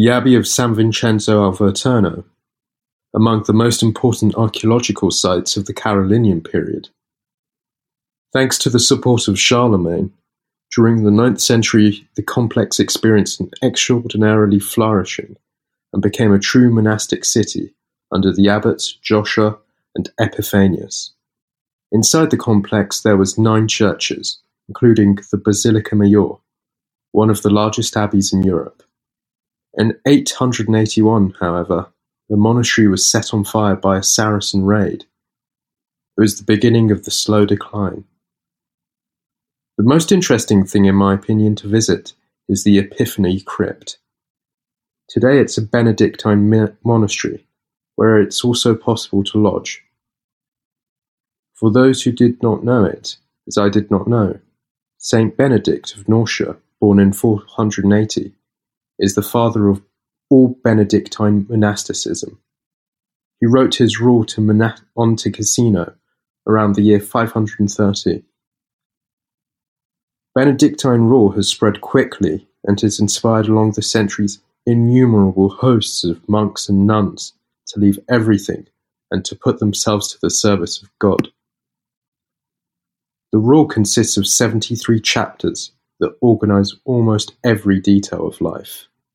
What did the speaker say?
The Abbey of San Vincenzo al Volturno, among the most important archaeological sites of the Carolingian period. Thanks to the support of Charlemagne, during the ninth century the complex experienced an extraordinarily flourishing and became a true monastic city under the abbots Joshua and Epiphanius. Inside the complex there was nine churches, including the Basilica Major, one of the largest abbeys in Europe. In 881, however, the monastery was set on fire by a Saracen raid. It was the beginning of the slow decline. The most interesting thing in my opinion to visit is the Epiphany Crypt. Today it's a Benedictine monastery, where it's also possible to lodge. For those who did not know it, as I did not know, Saint Benedict of Nursia, born in 480, is the father of all Benedictine monasticism. He wrote his rule to Monte Cassino around the year 530. Benedictine rule has spread quickly and has inspired along the centuries innumerable hosts of monks and nuns to leave everything and to put themselves to the service of God. The rule consists of seventy-three chapters that organize almost every detail of life.